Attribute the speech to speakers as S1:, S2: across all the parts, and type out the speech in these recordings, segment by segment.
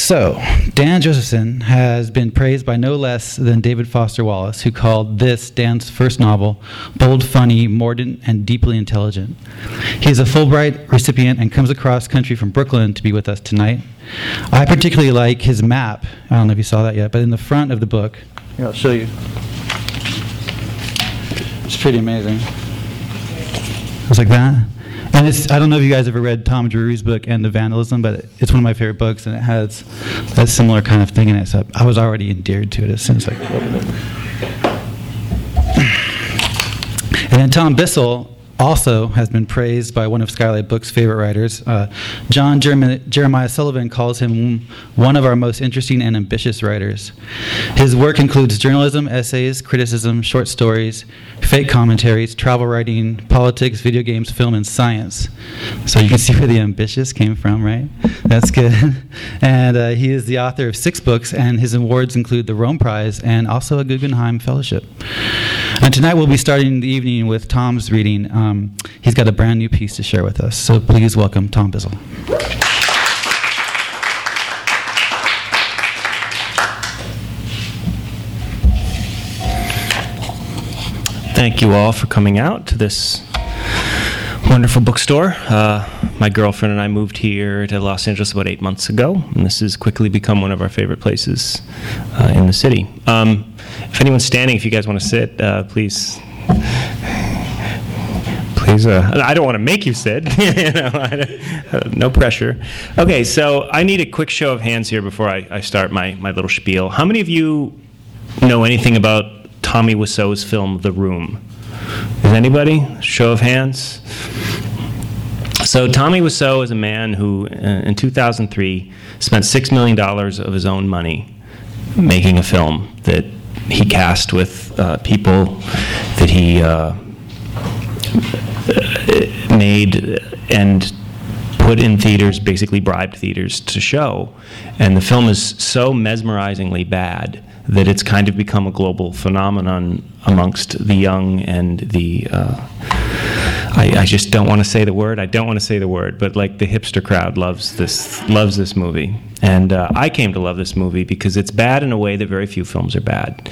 S1: so, Dan Josefson has been praised by no less than David Foster Wallace, who called this Dan's first novel bold, funny, mordant, and deeply intelligent. He is a Fulbright recipient and comes across country from Brooklyn to be with us tonight. I particularly like his map. I don't know if you saw that yet, but in the front of the book, Yeah, I'll show you. It's pretty amazing. It's like that. And it's, I don't know if you guys ever read Tom Drury's book, End of Vandalism, but it's one of my favorite books, and it has that similar kind of thing in it. So I was already endeared to it as soon as I it. And then Tom Bissell also has been praised by one of Skylight Books' favorite writers. Uh, John Jerem- Jeremiah Sullivan calls him one of our most interesting and ambitious writers. His work includes journalism, essays, criticism, short stories, fake commentaries, travel writing, politics, video games, film, and science. So you can see where the ambitious came from, right? That's good. and uh, he is the author of six books, and his awards include the Rome Prize and also a Guggenheim Fellowship. And tonight we'll be starting the evening with Tom's reading. Um, he's got a brand new piece to share with us. So please welcome Tom Bissell.
S2: Thank you all for coming out to this wonderful bookstore. Uh, my girlfriend and I moved here to Los Angeles about eight months ago, and this has quickly become one of our favorite places uh, in the city. Um, if anyone's standing, if you guys want to sit, uh, please. Please, uh, I don't want to make you sit. you know, no pressure. Okay, so I need a quick show of hands here before I, I start my, my little spiel. How many of you know anything about Tommy Wiseau's film The Room? Is anybody? Show of hands. So Tommy Wiseau is a man who, uh, in 2003, spent six million dollars of his own money making a film that he cast with uh, people that he uh, made and put in theaters, basically bribed theaters to show. And the film is so mesmerizingly bad that it's kind of become a global phenomenon amongst the young and the. Uh, I, I just don't want to say the word. I don't want to say the word, but like the hipster crowd loves this loves this movie, and uh, I came to love this movie because it's bad in a way that very few films are bad.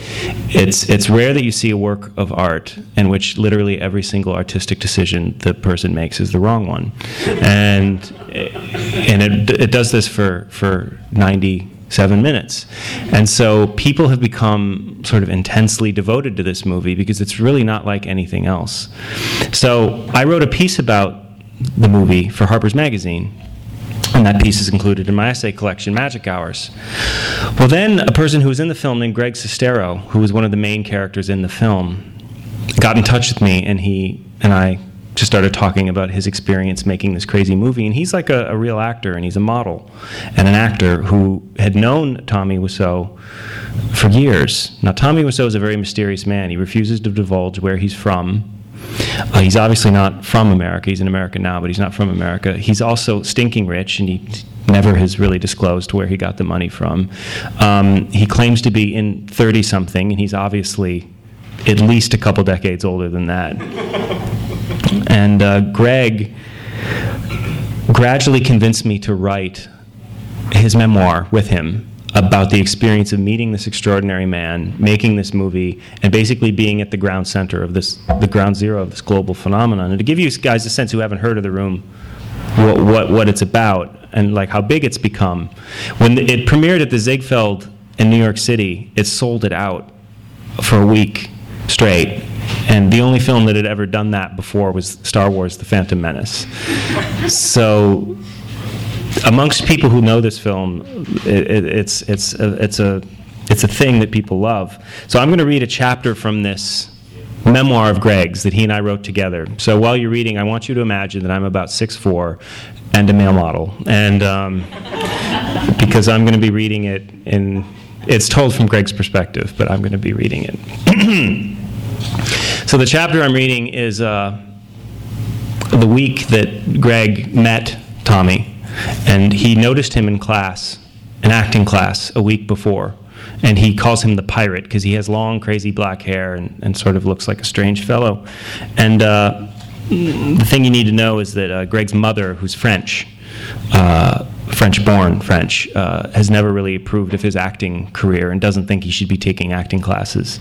S2: It's it's rare that you see a work of art in which literally every single artistic decision the person makes is the wrong one, and and it, it does this for for ninety seven minutes. And so people have become sort of intensely devoted to this movie because it's really not like anything else. So I wrote a piece about the movie for Harper's Magazine. And that piece is included in my essay collection, Magic Hours. Well, then a person who was in the film named Greg Sestero, who was one of the main characters in the film, got in touch with me, and he and I just started talking about his experience making this crazy movie. And he's like a, a real actor, and he's a model and an actor who had known Tommy Wiseau for years. Now, Tommy Wiseau is a very mysterious man. He refuses to divulge where he's from. Uh, he's obviously not from America. He's in America now, but he's not from America. He's also stinking rich, and he never has really disclosed where he got the money from. Um, he claims to be in 30 something, and he's obviously at least a couple decades older than that. And uh, Greg gradually convinced me to write his memoir with him about the experience of meeting this extraordinary man, making this movie, and basically being at the ground center of this, the ground zero of this global phenomenon. And to give you guys a sense who haven't heard of the room, what, what, what it's about, and like how big it's become. When it premiered at the Ziegfeld in New York City, it sold it out for a week straight. And the only film that had ever done that before was Star Wars The Phantom Menace. so amongst people who know this film, it, it, it's, it's, a, it's, a, it's a thing that people love. So I'm going to read a chapter from this memoir of Greg's that he and I wrote together. So while you're reading, I want you to imagine that I'm about 6'4 and a male model. And um, because I'm going to be reading it in, it's told from Greg's perspective, but I'm going to be reading it. so the chapter I'm reading is uh, the week that Greg met Tommy and he noticed him in class, an acting class, a week before. And he calls him the pirate because he has long, crazy black hair and, and sort of looks like a strange fellow. And uh, the thing you need to know is that uh, Greg's mother, who's French, uh, French born French, uh, has never really approved of his acting career and doesn't think he should be taking acting classes.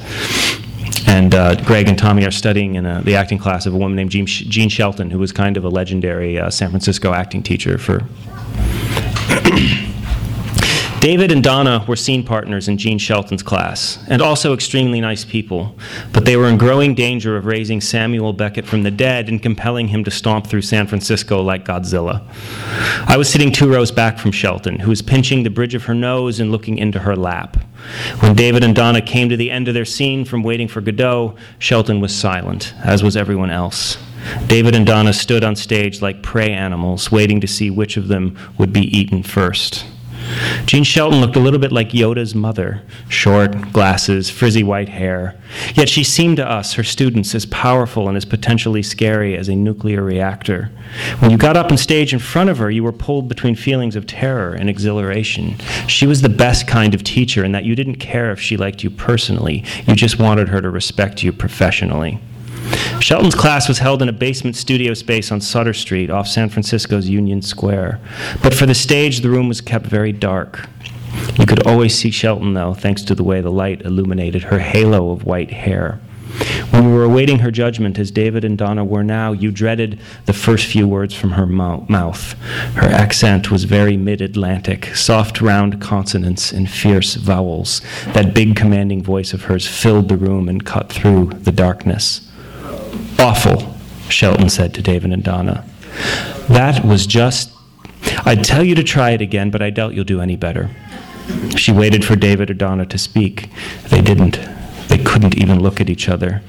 S2: And uh, Greg and Tommy are studying in a, the acting class of a woman named Jean, Jean Shelton, who was kind of a legendary uh, San Francisco acting teacher for. David and Donna were scene partners in Jean Shelton's class, and also extremely nice people, but they were in growing danger of raising Samuel Beckett from the dead and compelling him to stomp through San Francisco like Godzilla. I was sitting two rows back from Shelton, who was pinching the bridge of her nose and looking into her lap. When David and Donna came to the end of their scene from waiting for Godot, Shelton was silent, as was everyone else. David and Donna stood on stage like prey animals, waiting to see which of them would be eaten first. Jean Shelton looked a little bit like Yoda's mother short, glasses, frizzy white hair. Yet she seemed to us, her students, as powerful and as potentially scary as a nuclear reactor. When you got up on stage in front of her, you were pulled between feelings of terror and exhilaration. She was the best kind of teacher in that you didn't care if she liked you personally, you just wanted her to respect you professionally. Shelton's class was held in a basement studio space on Sutter Street off San Francisco's Union Square. But for the stage, the room was kept very dark. You could always see Shelton, though, thanks to the way the light illuminated her halo of white hair. When we were awaiting her judgment, as David and Donna were now, you dreaded the first few words from her mouth. Her accent was very mid Atlantic, soft, round consonants and fierce vowels. That big, commanding voice of hers filled the room and cut through the darkness. Awful, Shelton said to David and Donna. That was just. I'd tell you to try it again, but I doubt you'll do any better. She waited for David or Donna to speak. They didn't. They couldn't even look at each other.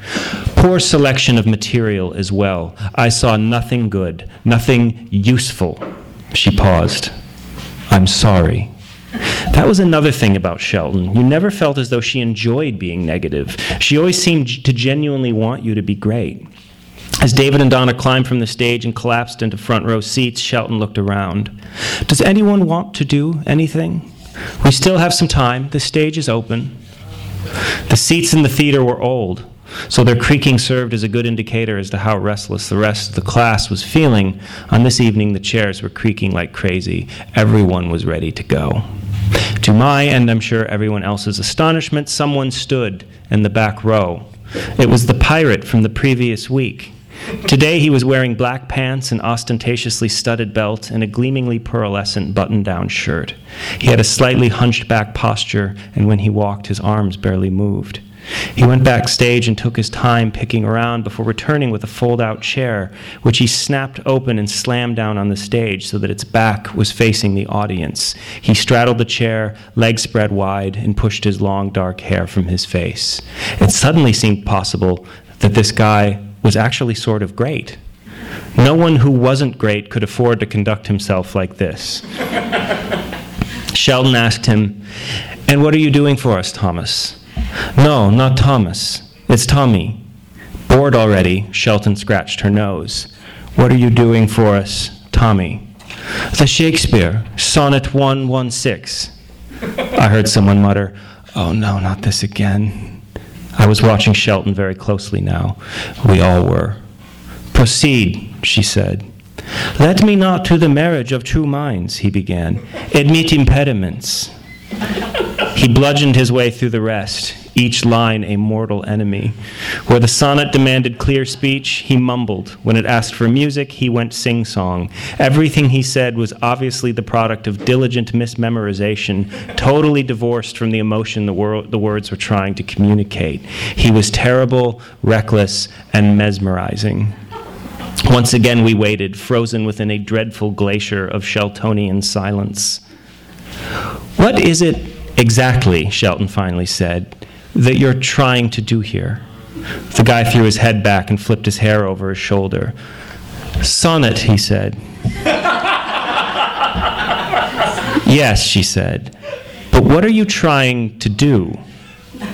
S2: Poor selection of material as well. I saw nothing good, nothing useful. She paused. I'm sorry. That was another thing about Shelton. You never felt as though she enjoyed being negative. She always seemed to genuinely want you to be great. As David and Donna climbed from the stage and collapsed into front row seats, Shelton looked around. Does anyone want to do anything? We still have some time. The stage is open. The seats in the theater were old, so their creaking served as a good indicator as to how restless the rest of the class was feeling. On this evening, the chairs were creaking like crazy. Everyone was ready to go. To my, and I'm sure everyone else's astonishment, someone stood in the back row. It was the pirate from the previous week. Today he was wearing black pants, an ostentatiously studded belt, and a gleamingly pearlescent button down shirt. He had a slightly hunched back posture, and when he walked, his arms barely moved. He went backstage and took his time picking around before returning with a fold out chair, which he snapped open and slammed down on the stage so that its back was facing the audience. He straddled the chair, legs spread wide, and pushed his long dark hair from his face. It suddenly seemed possible that this guy was actually sort of great. No one who wasn't great could afford to conduct himself like this. Shelton asked him, And what are you doing for us, Thomas? No, not Thomas. It's Tommy. Bored already, Shelton scratched her nose. What are you doing for us, Tommy? The Shakespeare, Sonnet 116. I heard someone mutter, Oh no, not this again. I was watching Shelton very closely now. We all were. Proceed, she said. Let me not to the marriage of true minds, he began. Admit impediments. He bludgeoned his way through the rest, each line a mortal enemy. Where the sonnet demanded clear speech, he mumbled. When it asked for music, he went sing song. Everything he said was obviously the product of diligent mismemorization, totally divorced from the emotion the, wor- the words were trying to communicate. He was terrible, reckless, and mesmerizing. Once again, we waited, frozen within a dreadful glacier of Sheltonian silence. What is it exactly, Shelton finally said, that you're trying to do here? The guy threw his head back and flipped his hair over his shoulder. Sonnet, he said. yes, she said. But what are you trying to do?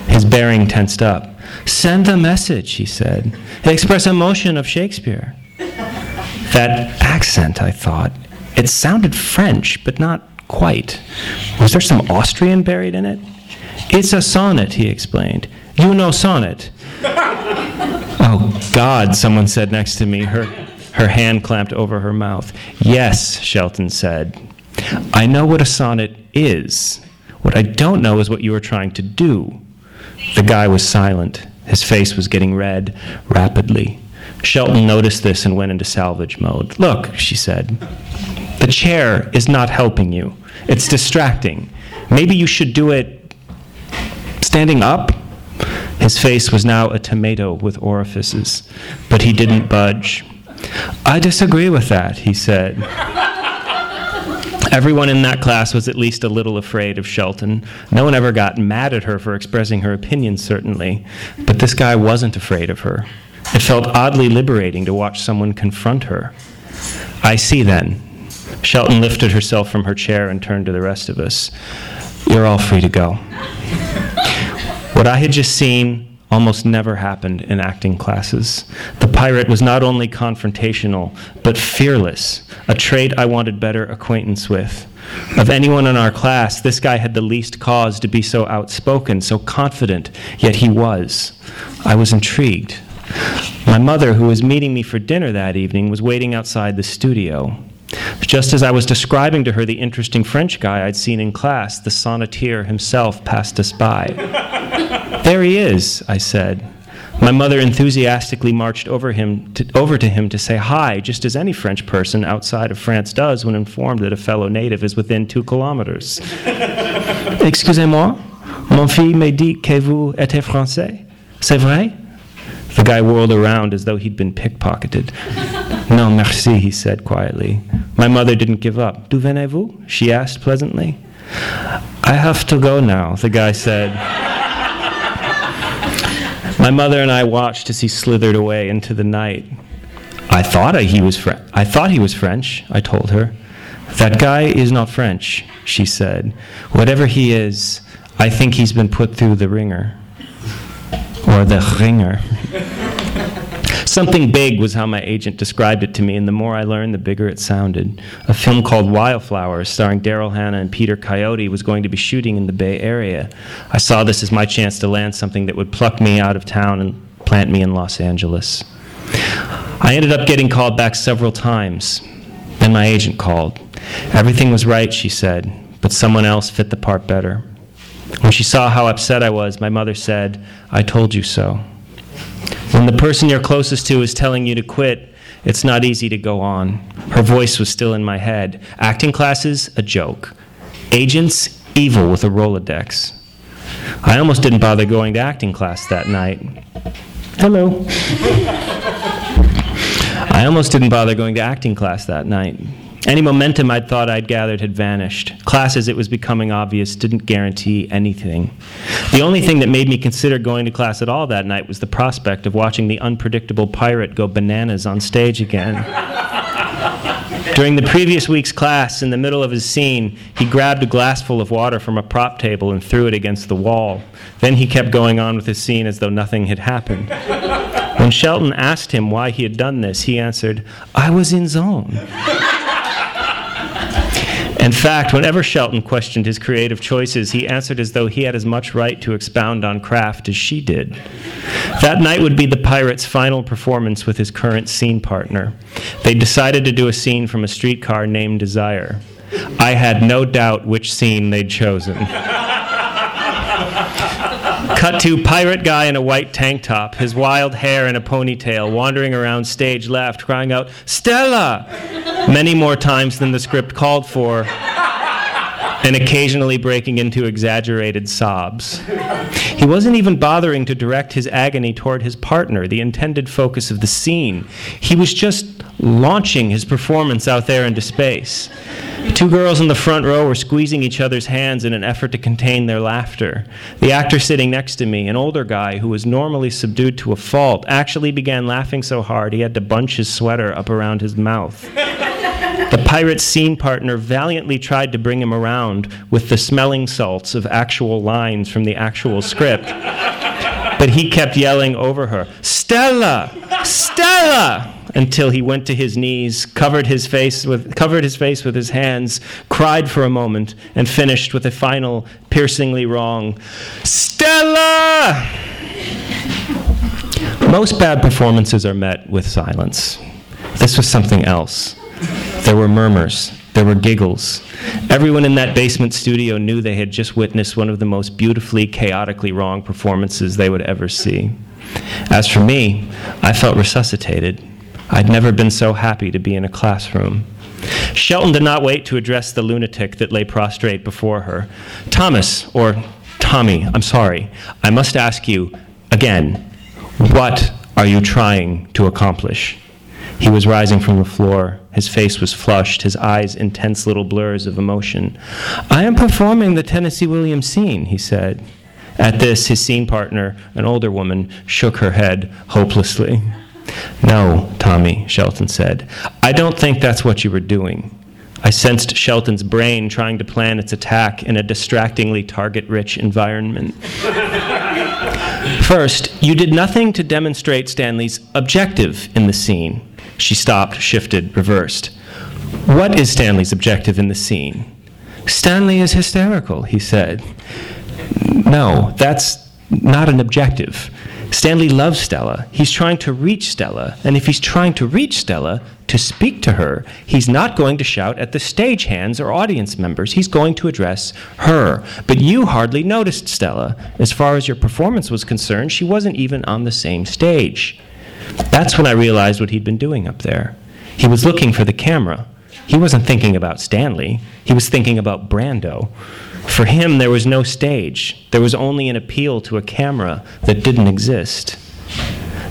S2: His bearing tensed up. Send the message, he said. Express emotion of Shakespeare. That accent, I thought, it sounded French, but not quite. Was there some Austrian buried in it? It's a sonnet, he explained. You know sonnet. oh, God, someone said next to me, her, her hand clamped over her mouth. Yes, Shelton said. I know what a sonnet is. What I don't know is what you are trying to do. The guy was silent. His face was getting red rapidly. Shelton noticed this and went into salvage mode. Look, she said, the chair is not helping you. It's distracting. Maybe you should do it standing up. His face was now a tomato with orifices, but he didn't budge. I disagree with that, he said. Everyone in that class was at least a little afraid of Shelton. No one ever got mad at her for expressing her opinion, certainly, but this guy wasn't afraid of her. It felt oddly liberating to watch someone confront her. I see then. Shelton lifted herself from her chair and turned to the rest of us. You're all free to go. What I had just seen almost never happened in acting classes. The pirate was not only confrontational, but fearless, a trait I wanted better acquaintance with. Of anyone in our class, this guy had the least cause to be so outspoken, so confident, yet he was. I was intrigued. My mother, who was meeting me for dinner that evening, was waiting outside the studio. Just as I was describing to her the interesting French guy I'd seen in class, the sonneteer himself passed us by. There he is, I said. My mother enthusiastically marched over, him to, over to him to say hi, just as any French person outside of France does when informed that a fellow native is within two kilometers. Excusez-moi, mon fils me dit que vous êtes français. C'est vrai? The guy whirled around as though he'd been pickpocketed. no, merci, he said quietly. My mother didn't give up. D'où venez-vous? she asked pleasantly. I have to go now, the guy said. My mother and I watched as he slithered away into the night. I thought he was Fre- I thought he was French, I told her. That guy is not French, she said. Whatever he is, I think he's been put through the ringer. Or the ringer. Something big was how my agent described it to me, and the more I learned, the bigger it sounded. A film called Wildflowers, starring Daryl Hannah and Peter Coyote, was going to be shooting in the Bay Area. I saw this as my chance to land something that would pluck me out of town and plant me in Los Angeles. I ended up getting called back several times. Then my agent called. Everything was right, she said, but someone else fit the part better. When she saw how upset I was, my mother said, I told you so. When the person you're closest to is telling you to quit, it's not easy to go on. Her voice was still in my head. Acting classes, a joke. Agents, evil with a Rolodex. I almost didn't bother going to acting class that night. Hello. I almost didn't bother going to acting class that night. Any momentum I'd thought I'd gathered had vanished. Classes, it was becoming obvious, didn't guarantee anything. The only thing that made me consider going to class at all that night was the prospect of watching the unpredictable pirate go bananas on stage again. During the previous week's class, in the middle of his scene, he grabbed a glassful of water from a prop table and threw it against the wall. Then he kept going on with his scene as though nothing had happened. When Shelton asked him why he had done this, he answered, I was in zone. In fact, whenever Shelton questioned his creative choices, he answered as though he had as much right to expound on craft as she did. That night would be the pirate's final performance with his current scene partner. They decided to do a scene from a streetcar named Desire. I had no doubt which scene they'd chosen. Cut to pirate guy in a white tank top, his wild hair in a ponytail, wandering around stage left, crying out, Stella! many more times than the script called for, and occasionally breaking into exaggerated sobs. He wasn't even bothering to direct his agony toward his partner, the intended focus of the scene. He was just launching his performance out there into space. Two girls in the front row were squeezing each other's hands in an effort to contain their laughter. The actor sitting next to me, an older guy who was normally subdued to a fault, actually began laughing so hard he had to bunch his sweater up around his mouth. The pirate's scene partner valiantly tried to bring him around with the smelling salts of actual lines from the actual script. But he kept yelling over her, Stella! Stella! until he went to his knees, covered his face with covered his face with his hands, cried for a moment, and finished with a final piercingly wrong Stella! Most bad performances are met with silence. This was something else. There were murmurs. There were giggles. Everyone in that basement studio knew they had just witnessed one of the most beautifully, chaotically wrong performances they would ever see. As for me, I felt resuscitated. I'd never been so happy to be in a classroom. Shelton did not wait to address the lunatic that lay prostrate before her. Thomas, or Tommy, I'm sorry, I must ask you again, what are you trying to accomplish? He was rising from the floor. His face was flushed, his eyes intense little blurs of emotion. I am performing the Tennessee Williams scene, he said. At this, his scene partner, an older woman, shook her head hopelessly. No, Tommy, Shelton said. I don't think that's what you were doing. I sensed Shelton's brain trying to plan its attack in a distractingly target rich environment. First, you did nothing to demonstrate Stanley's objective in the scene. She stopped, shifted, reversed. What is Stanley's objective in the scene? Stanley is hysterical, he said. No, that's not an objective. Stanley loves Stella. He's trying to reach Stella. And if he's trying to reach Stella, to speak to her, he's not going to shout at the stagehands or audience members. He's going to address her. But you hardly noticed Stella. As far as your performance was concerned, she wasn't even on the same stage. That's when I realized what he'd been doing up there. He was looking for the camera. He wasn't thinking about Stanley, he was thinking about Brando. For him, there was no stage. There was only an appeal to a camera that didn't exist.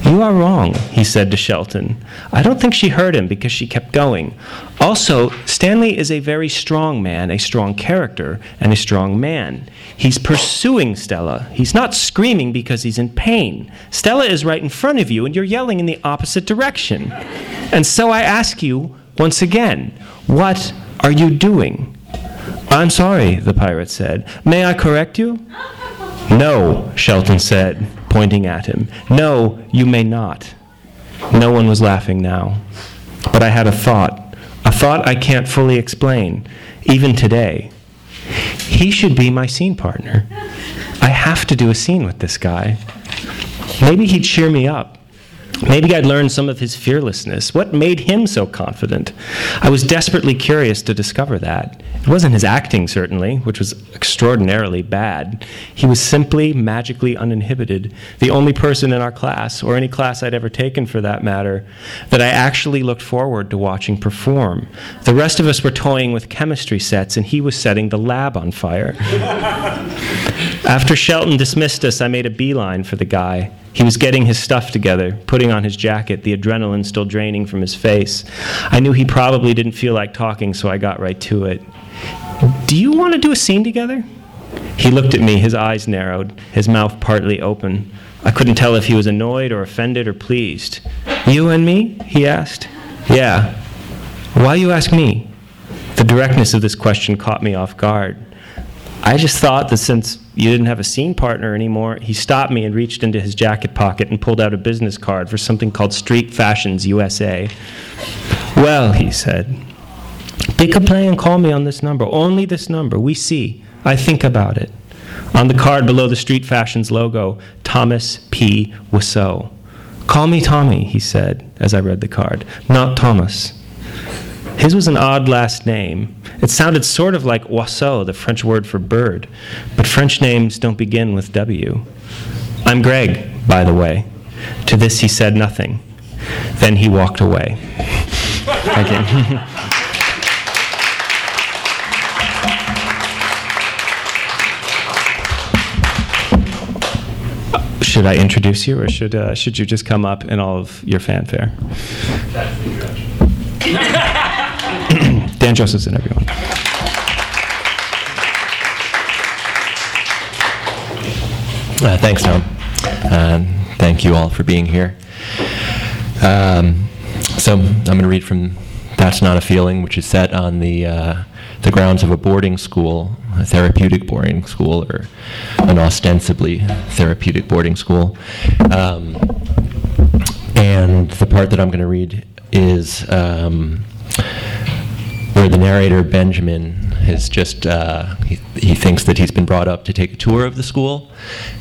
S2: You are wrong, he said to Shelton. I don't think she heard him because she kept going. Also, Stanley is a very strong man, a strong character, and a strong man. He's pursuing Stella. He's not screaming because he's in pain. Stella is right in front of you, and you're yelling in the opposite direction. And so I ask you once again what are you doing? I'm sorry, the pirate said. May I correct you? No, Shelton said, pointing at him. No, you may not. No one was laughing now. But I had a thought, a thought I can't fully explain, even today. He should be my scene partner. I have to do a scene with this guy. Maybe he'd cheer me up. Maybe I'd learn some of his fearlessness. What made him so confident? I was desperately curious to discover that. It wasn't his acting, certainly, which was extraordinarily bad. He was simply magically uninhibited, the only person in our class, or any class I'd ever taken for that matter, that I actually looked forward to watching perform. The rest of us were toying with chemistry sets, and he was setting the lab on fire. After Shelton dismissed us, I made a beeline for the guy. He was getting his stuff together, putting on his jacket, the adrenaline still draining from his face. I knew he probably didn't feel like talking, so I got right to it. Do you want to do a scene together? He looked at me, his eyes narrowed, his mouth partly open. I couldn't tell if he was annoyed or offended or pleased. You and me? he asked. Yeah. Why you ask me? The directness of this question caught me off guard. I just thought that since you didn't have a scene partner anymore, he stopped me and reached into his jacket pocket and pulled out a business card for something called Street Fashions USA. Well, he said, Pick a play and call me on this number. Only this number. We see. I think about it. On the card below the Street Fashions logo, Thomas P. Wiseau. Call me Tommy, he said as I read the card, not Thomas. His was an odd last name. It sounded sort of like oiseau, the French word for bird, but French names don't begin with W. I'm Greg, by the way. To this he said nothing. Then he walked away. Thank you. should I introduce you, or should uh, should you just come up in all of your fanfare? Dan Josefson, everyone.
S3: Uh, thanks, Tom. Uh, thank you all for being here. Um, so I'm going to read from "That's Not a Feeling," which is set on the uh, the grounds of a boarding school, a therapeutic boarding school, or an ostensibly therapeutic boarding school. Um, and the part that I'm going to read is um, where the narrator Benjamin has just uh, he, he thinks that he's been brought up to take a tour of the school,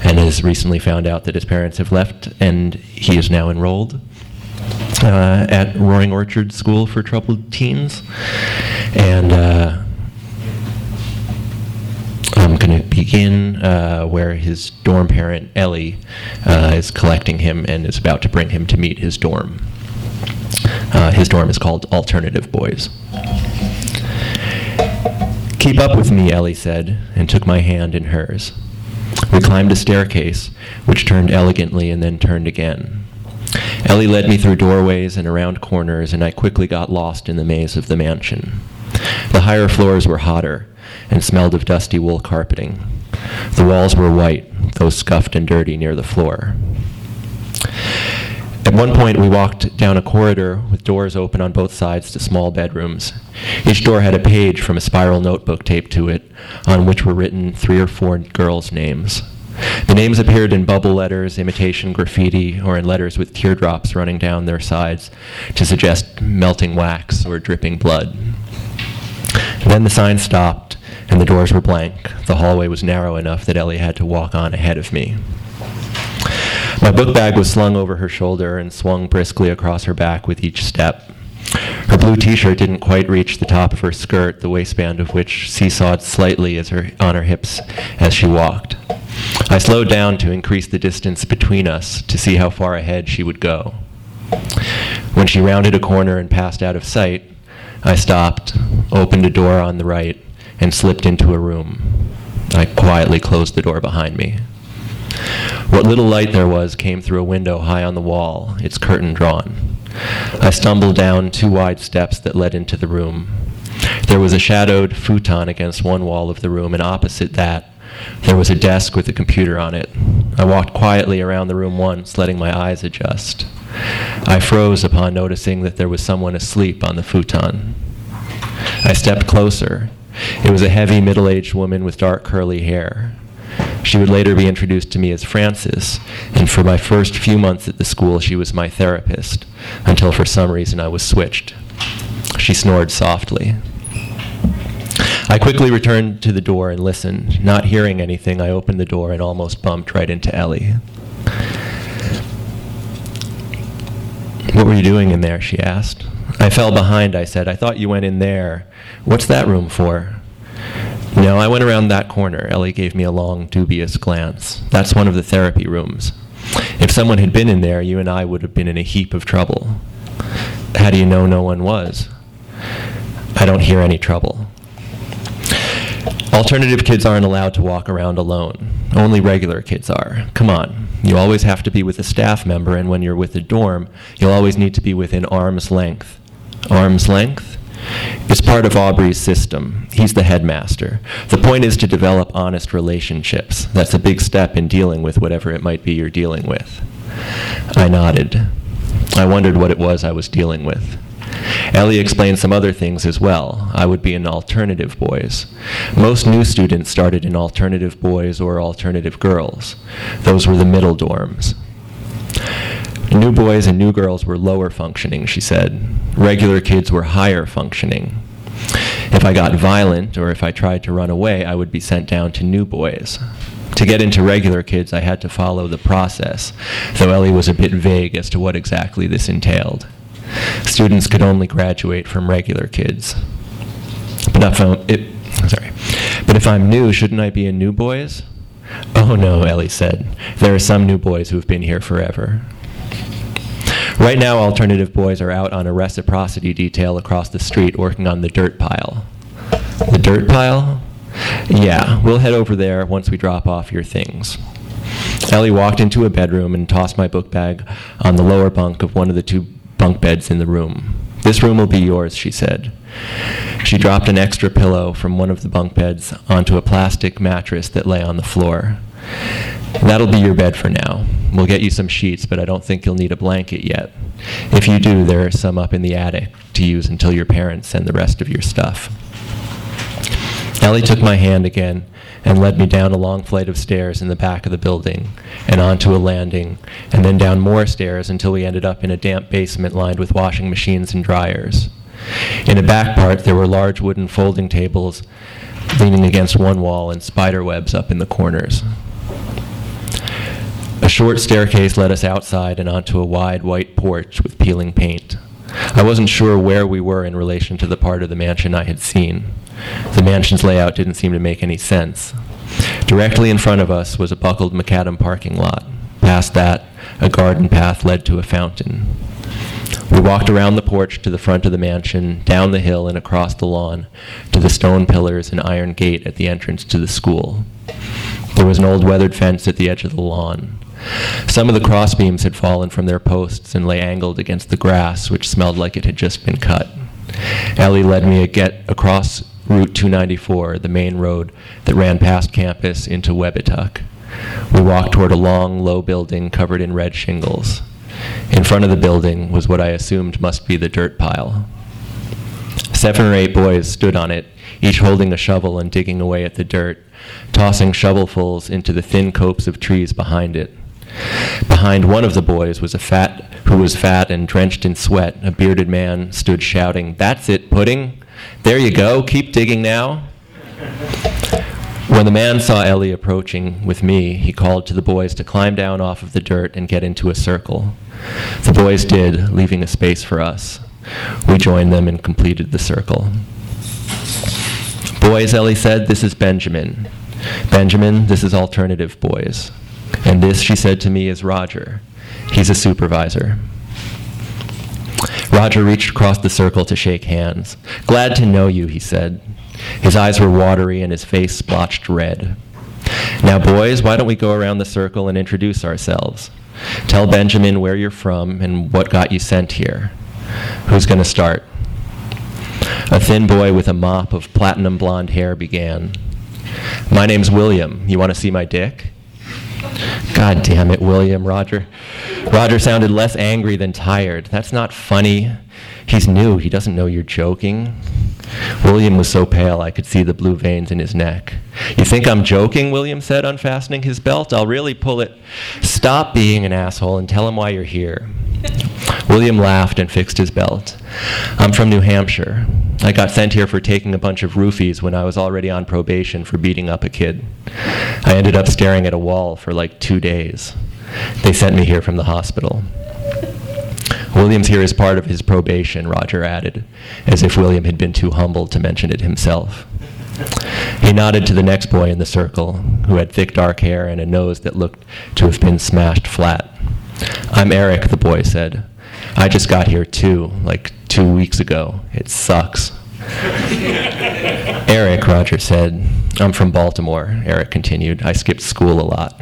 S3: and has recently found out that his parents have left, and he is now enrolled. Uh, at Roaring Orchard School for Troubled Teens, and uh, I'm going to begin uh, where his dorm parent, Ellie, uh, is collecting him and is about to bring him to meet his dorm. Uh, his dorm is called Alternative Boys. Keep up with me, Ellie said, and took my hand in hers. We climbed a staircase, which turned elegantly and then turned again. Ellie led me through doorways and around corners, and I quickly got lost in the maze of the mansion. The higher floors were hotter and smelled of dusty wool carpeting. The walls were white, though scuffed and dirty near the floor. At one point, we walked down a corridor with doors open on both sides to small bedrooms. Each door had a page from a spiral notebook taped to it, on which were written three or four girls' names. The names appeared in bubble letters, imitation graffiti, or in letters with teardrops running down their sides to suggest melting wax or dripping blood. Then the sign stopped, and the doors were blank. The hallway was narrow enough that Ellie had to walk on ahead of me. My book bag was slung over her shoulder and swung briskly across her back with each step. Her blue t-shirt didn't quite reach the top of her skirt, the waistband of which seesawed slightly as her, on her hips as she walked. I slowed down to increase the distance between us to see how far ahead she would go. When she rounded a corner and passed out of sight, I stopped, opened a door on the right, and slipped into a room. I quietly closed the door behind me. What little light there was came through a window high on the wall, its curtain drawn. I stumbled down two wide steps that led into the room. There was a shadowed futon against one wall of the room, and opposite that, there was a desk with a computer on it. I walked quietly around the room once, letting my eyes adjust. I froze upon noticing that there was someone asleep on the futon. I stepped closer. It was a heavy, middle aged woman with dark, curly hair. She would later be introduced to me as Frances, and for my first few months at the school, she was my therapist, until for some reason I was switched. She snored softly. I quickly returned to the door and listened. Not hearing anything, I opened the door and almost bumped right into Ellie. What were you doing in there? she asked. I fell behind, I said. I thought you went in there. What's that room for? No, I went around that corner. Ellie gave me a long, dubious glance. That's one of the therapy rooms. If someone had been in there, you and I would have been in a heap of trouble. How do you know no one was? I don't hear any trouble. Alternative kids aren't allowed to walk around alone. Only regular kids are. Come on. You always have to be with a staff member, and when you're with a dorm, you'll always need to be within arm's length. Arm's length? It's part of Aubrey's system. He's the headmaster. The point is to develop honest relationships. That's a big step in dealing with whatever it might be you're dealing with. I nodded. I wondered what it was I was dealing with. Ellie explained some other things as well. I would be in alternative boys. Most new students started in alternative boys or alternative girls. Those were the middle dorms. New boys and new girls were lower functioning, she said. Regular kids were higher functioning. If I got violent or if I tried to run away, I would be sent down to new boys. To get into regular kids, I had to follow the process, though Ellie was a bit vague as to what exactly this entailed. Students could only graduate from regular kids. But if I'm, it, sorry. But if I'm new, shouldn't I be in new boys? Oh no, Ellie said. There are some new boys who have been here forever. Right now, alternative boys are out on a reciprocity detail across the street working on the dirt pile. The dirt pile? Yeah, we'll head over there once we drop off your things. Ellie walked into a bedroom and tossed my book bag on the lower bunk of one of the two bunk beds in the room. This room will be yours, she said. She dropped an extra pillow from one of the bunk beds onto a plastic mattress that lay on the floor. That'll be your bed for now. We'll get you some sheets, but I don't think you'll need a blanket yet. If you do, there are some up in the attic to use until your parents send the rest of your stuff. Ellie took my hand again and led me down a long flight of stairs in the back of the building and onto a landing, and then down more stairs until we ended up in a damp basement lined with washing machines and dryers. In a back part, there were large wooden folding tables leaning against one wall and spider webs up in the corners. A short staircase led us outside and onto a wide white porch with peeling paint. I wasn't sure where we were in relation to the part of the mansion I had seen. The mansion's layout didn't seem to make any sense. Directly in front of us was a buckled macadam parking lot. Past that, a garden path led to a fountain. We walked around the porch to the front of the mansion, down the hill and across the lawn, to the stone pillars and iron gate at the entrance to the school. There was an old weathered fence at the edge of the lawn. Some of the crossbeams had fallen from their posts and lay angled against the grass, which smelled like it had just been cut. Ellie led me across Route 294, the main road that ran past campus into Webbituck. We walked toward a long, low building covered in red shingles. In front of the building was what I assumed must be the dirt pile. Seven or eight boys stood on it, each holding a shovel and digging away at the dirt, tossing shovelfuls into the thin copse of trees behind it. Behind one of the boys was a fat who was fat and drenched in sweat. A bearded man stood shouting, "That's it, pudding. There you go. Keep digging now." When the man saw Ellie approaching with me, he called to the boys to climb down off of the dirt and get into a circle. The boys did, leaving a space for us. We joined them and completed the circle. Boys, Ellie said, this is Benjamin. Benjamin, this is Alternative Boys. And this, she said to me, is Roger. He's a supervisor. Roger reached across the circle to shake hands. Glad to know you, he said. His eyes were watery and his face splotched red. Now, boys, why don't we go around the circle and introduce ourselves? Tell Benjamin where you're from and what got you sent here. Who's going to start? A thin boy with a mop of platinum blonde hair began. My name's William. You want to see my dick? God damn it, William. Roger. Roger sounded less angry than tired. That's not funny. He's new. He doesn't know you're joking. William was so pale I could see the blue veins in his neck. You think I'm joking? William said, unfastening his belt. I'll really pull it. Stop being an asshole and tell him why you're here. William laughed and fixed his belt. I'm from New Hampshire. I got sent here for taking a bunch of roofies when I was already on probation for beating up a kid. I ended up staring at a wall for like two days. They sent me here from the hospital. William's here as part of his probation, Roger added, as if William had been too humble to mention it himself. He nodded to the next boy in the circle, who had thick dark hair and a nose that looked to have been smashed flat. I'm Eric, the boy said. I just got here too, like two weeks ago. It sucks. Eric, Roger said. I'm from Baltimore, Eric continued. I skipped school a lot.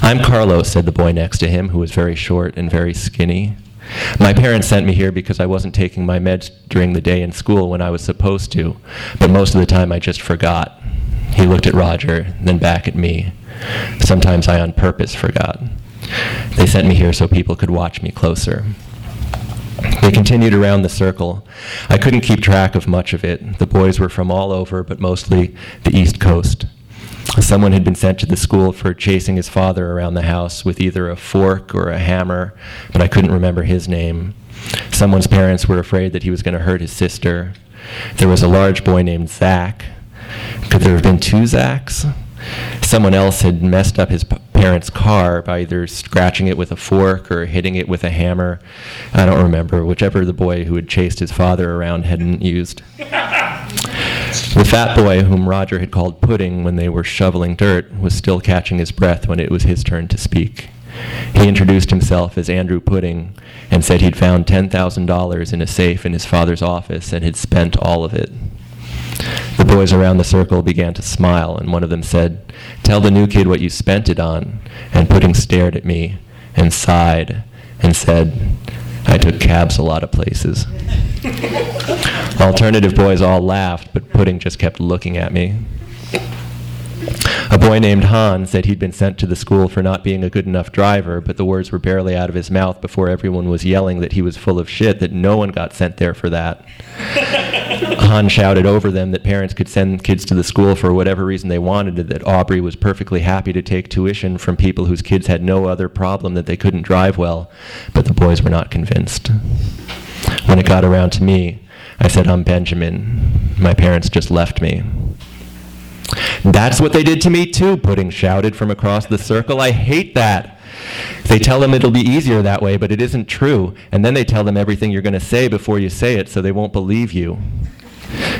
S3: I'm Carlos, said the boy next to him, who was very short and very skinny. My parents sent me here because I wasn't taking my meds during the day in school when I was supposed to, but most of the time I just forgot. He looked at Roger, then back at me. Sometimes I on purpose forgot. They sent me here so people could watch me closer. They continued around the circle. I couldn't keep track of much of it. The boys were from all over, but mostly the East Coast. Someone had been sent to the school for chasing his father around the house with either a fork or a hammer, but I couldn't remember his name. Someone's parents were afraid that he was going to hurt his sister. There was a large boy named Zach. Could there have been two Zachs? Someone else had messed up his parents' car by either scratching it with a fork or hitting it with a hammer. I don't remember, whichever the boy who had chased his father around hadn't used. The fat boy, whom Roger had called Pudding when they were shoveling dirt, was still catching his breath when it was his turn to speak. He introduced himself as Andrew Pudding and said he'd found $10,000 in a safe in his father's office and had spent all of it. Boys around the circle began to smile, and one of them said, Tell the new kid what you spent it on. And Pudding stared at me and sighed and said, I took cabs a lot of places. Alternative boys all laughed, but Pudding just kept looking at me. A boy named Han said he'd been sent to the school for not being a good enough driver, but the words were barely out of his mouth before everyone was yelling that he was full of shit, that no one got sent there for that. Han shouted over them that parents could send kids to the school for whatever reason they wanted, that Aubrey was perfectly happy to take tuition from people whose kids had no other problem that they couldn't drive well, but the boys were not convinced. When it got around to me, I said, I'm Benjamin. My parents just left me. That's what they did to me too, Pudding shouted from across the circle. I hate that. They tell them it'll be easier that way, but it isn't true. And then they tell them everything you're going to say before you say it so they won't believe you.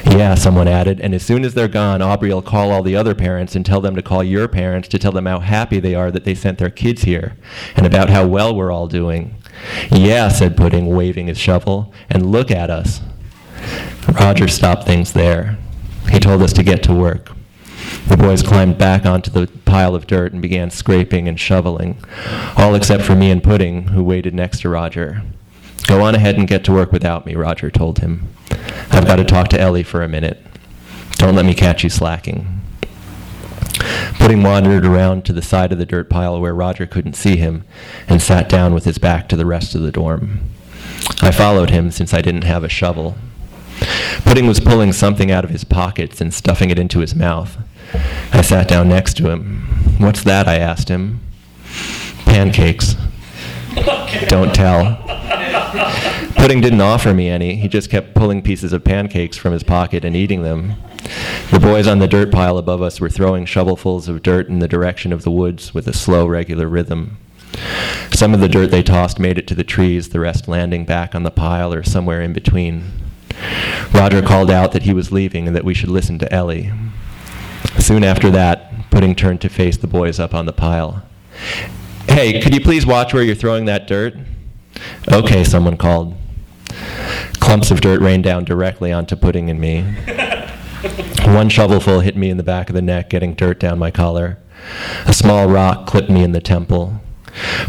S3: Yeah, someone added, and as soon as they're gone, Aubrey will call all the other parents and tell them to call your parents to tell them how happy they are that they sent their kids here and about how well we're all doing. Yeah, said Pudding, waving his shovel, and look at us. Roger stopped things there. He told us to get to work. The boys climbed back onto the pile of dirt and began scraping and shoveling, all except for me and Pudding, who waited next to Roger. Go on ahead and get to work without me, Roger told him. I've got to talk to Ellie for a minute. Don't let me catch you slacking. Pudding wandered around to the side of the dirt pile where Roger couldn't see him and sat down with his back to the rest of the dorm. I followed him since I didn't have a shovel. Pudding was pulling something out of his pockets and stuffing it into his mouth. I sat down next to him. What's that? I asked him. Pancakes. Don't tell. Pudding didn't offer me any. He just kept pulling pieces of pancakes from his pocket and eating them. The boys on the dirt pile above us were throwing shovelfuls of dirt in the direction of the woods with a slow, regular rhythm. Some of the dirt they tossed made it to the trees, the rest landing back on the pile or somewhere in between. Roger called out that he was leaving and that we should listen to Ellie. Soon after that, Pudding turned to face the boys up on the pile. Hey, could you please watch where you're throwing that dirt? Okay, someone called. Clumps of dirt rained down directly onto Pudding and me. One shovelful hit me in the back of the neck, getting dirt down my collar. A small rock clipped me in the temple.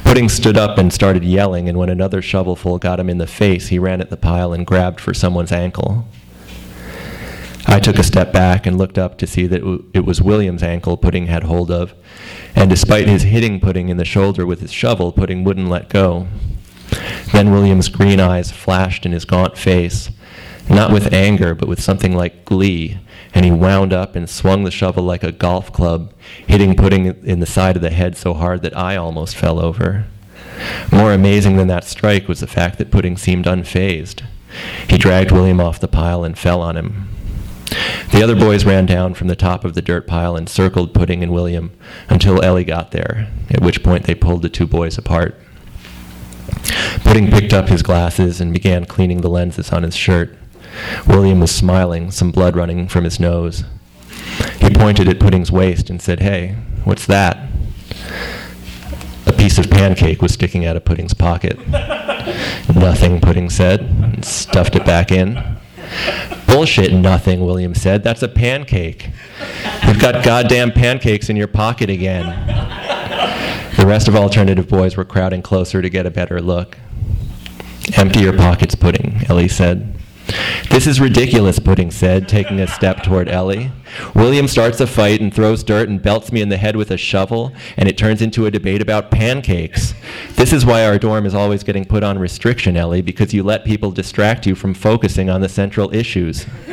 S3: Pudding stood up and started yelling, and when another shovelful got him in the face, he ran at the pile and grabbed for someone's ankle. I took a step back and looked up to see that it was William's ankle Pudding had hold of, and despite his hitting Pudding in the shoulder with his shovel, Pudding wouldn't let go. Then William's green eyes flashed in his gaunt face, not with anger, but with something like glee, and he wound up and swung the shovel like a golf club, hitting Pudding in the side of the head so hard that I almost fell over. More amazing than that strike was the fact that Pudding seemed unfazed. He dragged William off the pile and fell on him. The other boys ran down from the top of the dirt pile and circled Pudding and William until Ellie got there, at which point they pulled the two boys apart. Pudding picked up his glasses and began cleaning the lenses on his shirt. William was smiling, some blood running from his nose. He pointed at Pudding's waist and said, Hey, what's that? A piece of pancake was sticking out of Pudding's pocket. Nothing, Pudding said, and stuffed it back in. Bullshit, nothing, William said. That's a pancake. You've got goddamn pancakes in your pocket again. The rest of Alternative Boys were crowding closer to get a better look. Empty your pockets, Pudding, Ellie said. This is ridiculous, Pudding said, taking a step toward Ellie. William starts a fight and throws dirt and belts me in the head with a shovel, and it turns into a debate about pancakes. This is why our dorm is always getting put on restriction, Ellie, because you let people distract you from focusing on the central issues.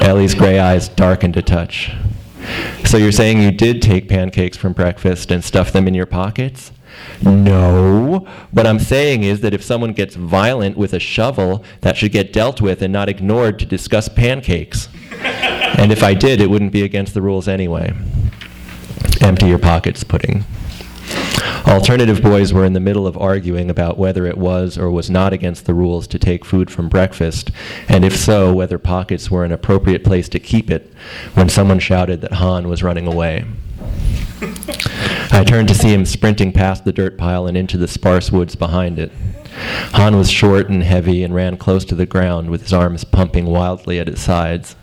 S3: Ellie's gray eyes darkened a touch. So you're saying you did take pancakes from breakfast and stuff them in your pockets? No. What I'm saying is that if someone gets violent with a shovel, that should get dealt with and not ignored to discuss pancakes. and if I did, it wouldn't be against the rules anyway. Empty your pockets, pudding. Alternative boys were in the middle of arguing about whether it was or was not against the rules to take food from breakfast, and if so, whether pockets were an appropriate place to keep it, when someone shouted that Han was running away. I turned to see him sprinting past the dirt pile and into the sparse woods behind it. Han was short and heavy and ran close to the ground with his arms pumping wildly at his sides.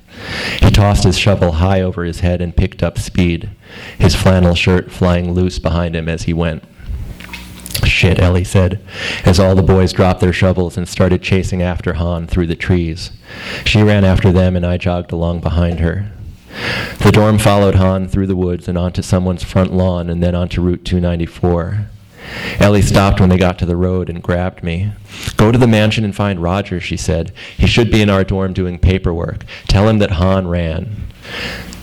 S3: He tossed his shovel high over his head and picked up speed, his flannel shirt flying loose behind him as he went. Shit, Ellie said, as all the boys dropped their shovels and started chasing after Han through the trees. She ran after them, and I jogged along behind her. The dorm followed Han through the woods and onto someone's front lawn and then onto Route 294. Ellie stopped when they got to the road and grabbed me. Go to the mansion and find Roger, she said. He should be in our dorm doing paperwork. Tell him that Han ran.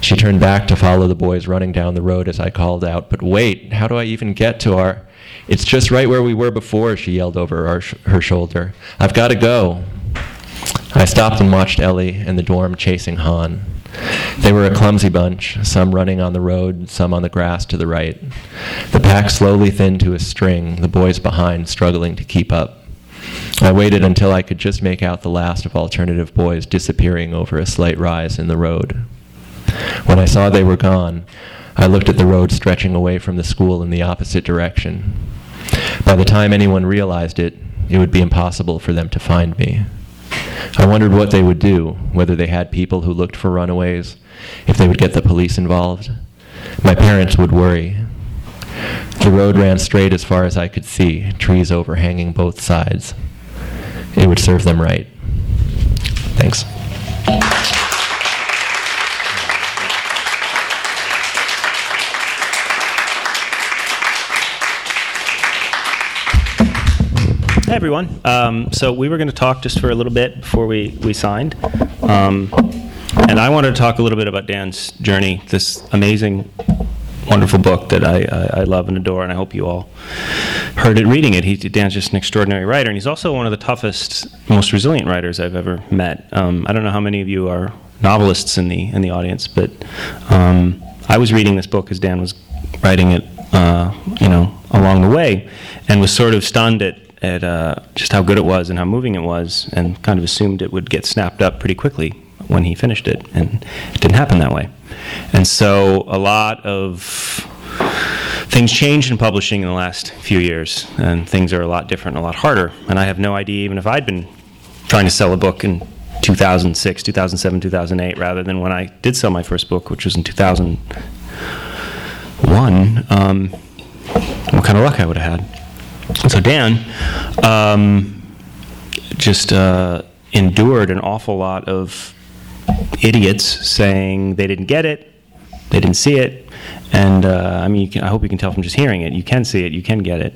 S3: She turned back to follow the boys running down the road as I called out, But wait, how do I even get to our. It's just right where we were before, she yelled over sh- her shoulder. I've got to go. I stopped and watched Ellie and the dorm chasing Han. They were a clumsy bunch, some running on the road, some on the grass to the right. The pack slowly thinned to a string, the boys behind struggling to keep up. I waited until I could just make out the last of alternative boys disappearing over a slight rise in the road. When I saw they were gone, I looked at the road stretching away from the school in the opposite direction. By the time anyone realized it, it would be impossible for them to find me. I wondered what they would do, whether they had people who looked for runaways, if they would get the police involved. My parents would worry. The road ran straight as far as I could see, trees overhanging both sides. It would serve them right. Thanks.
S2: Hey everyone. Um, so we were going to talk just for a little bit before we, we signed. Um, and I wanted to talk a little bit about Dan's journey, this amazing, wonderful book that I, I, I love and adore, and I hope you all heard it reading it. He, Dan's just an extraordinary writer, and he's also one of the toughest, most resilient writers I've ever met. Um, I don't know how many of you are novelists in the, in the audience, but um, I was reading this book as Dan was writing it, uh, you know, along the way, and was sort of stunned at at uh, just how good it was and how moving it was, and kind of assumed it would get snapped up pretty quickly when he finished it, and it didn't happen that way. And so a lot of things changed in publishing in the last few years, and things are a lot different, and a lot harder. And I have no idea, even if I'd been trying to sell a book in 2006, 2007, 2008, rather than when I did sell my first book, which was in 2001, um, what kind of luck I would have had. So Dan um, just uh, endured an awful lot of idiots saying they didn't get it, they didn't see it, and uh, I mean, can, I hope you can tell from just hearing it, you can see it, you can get it,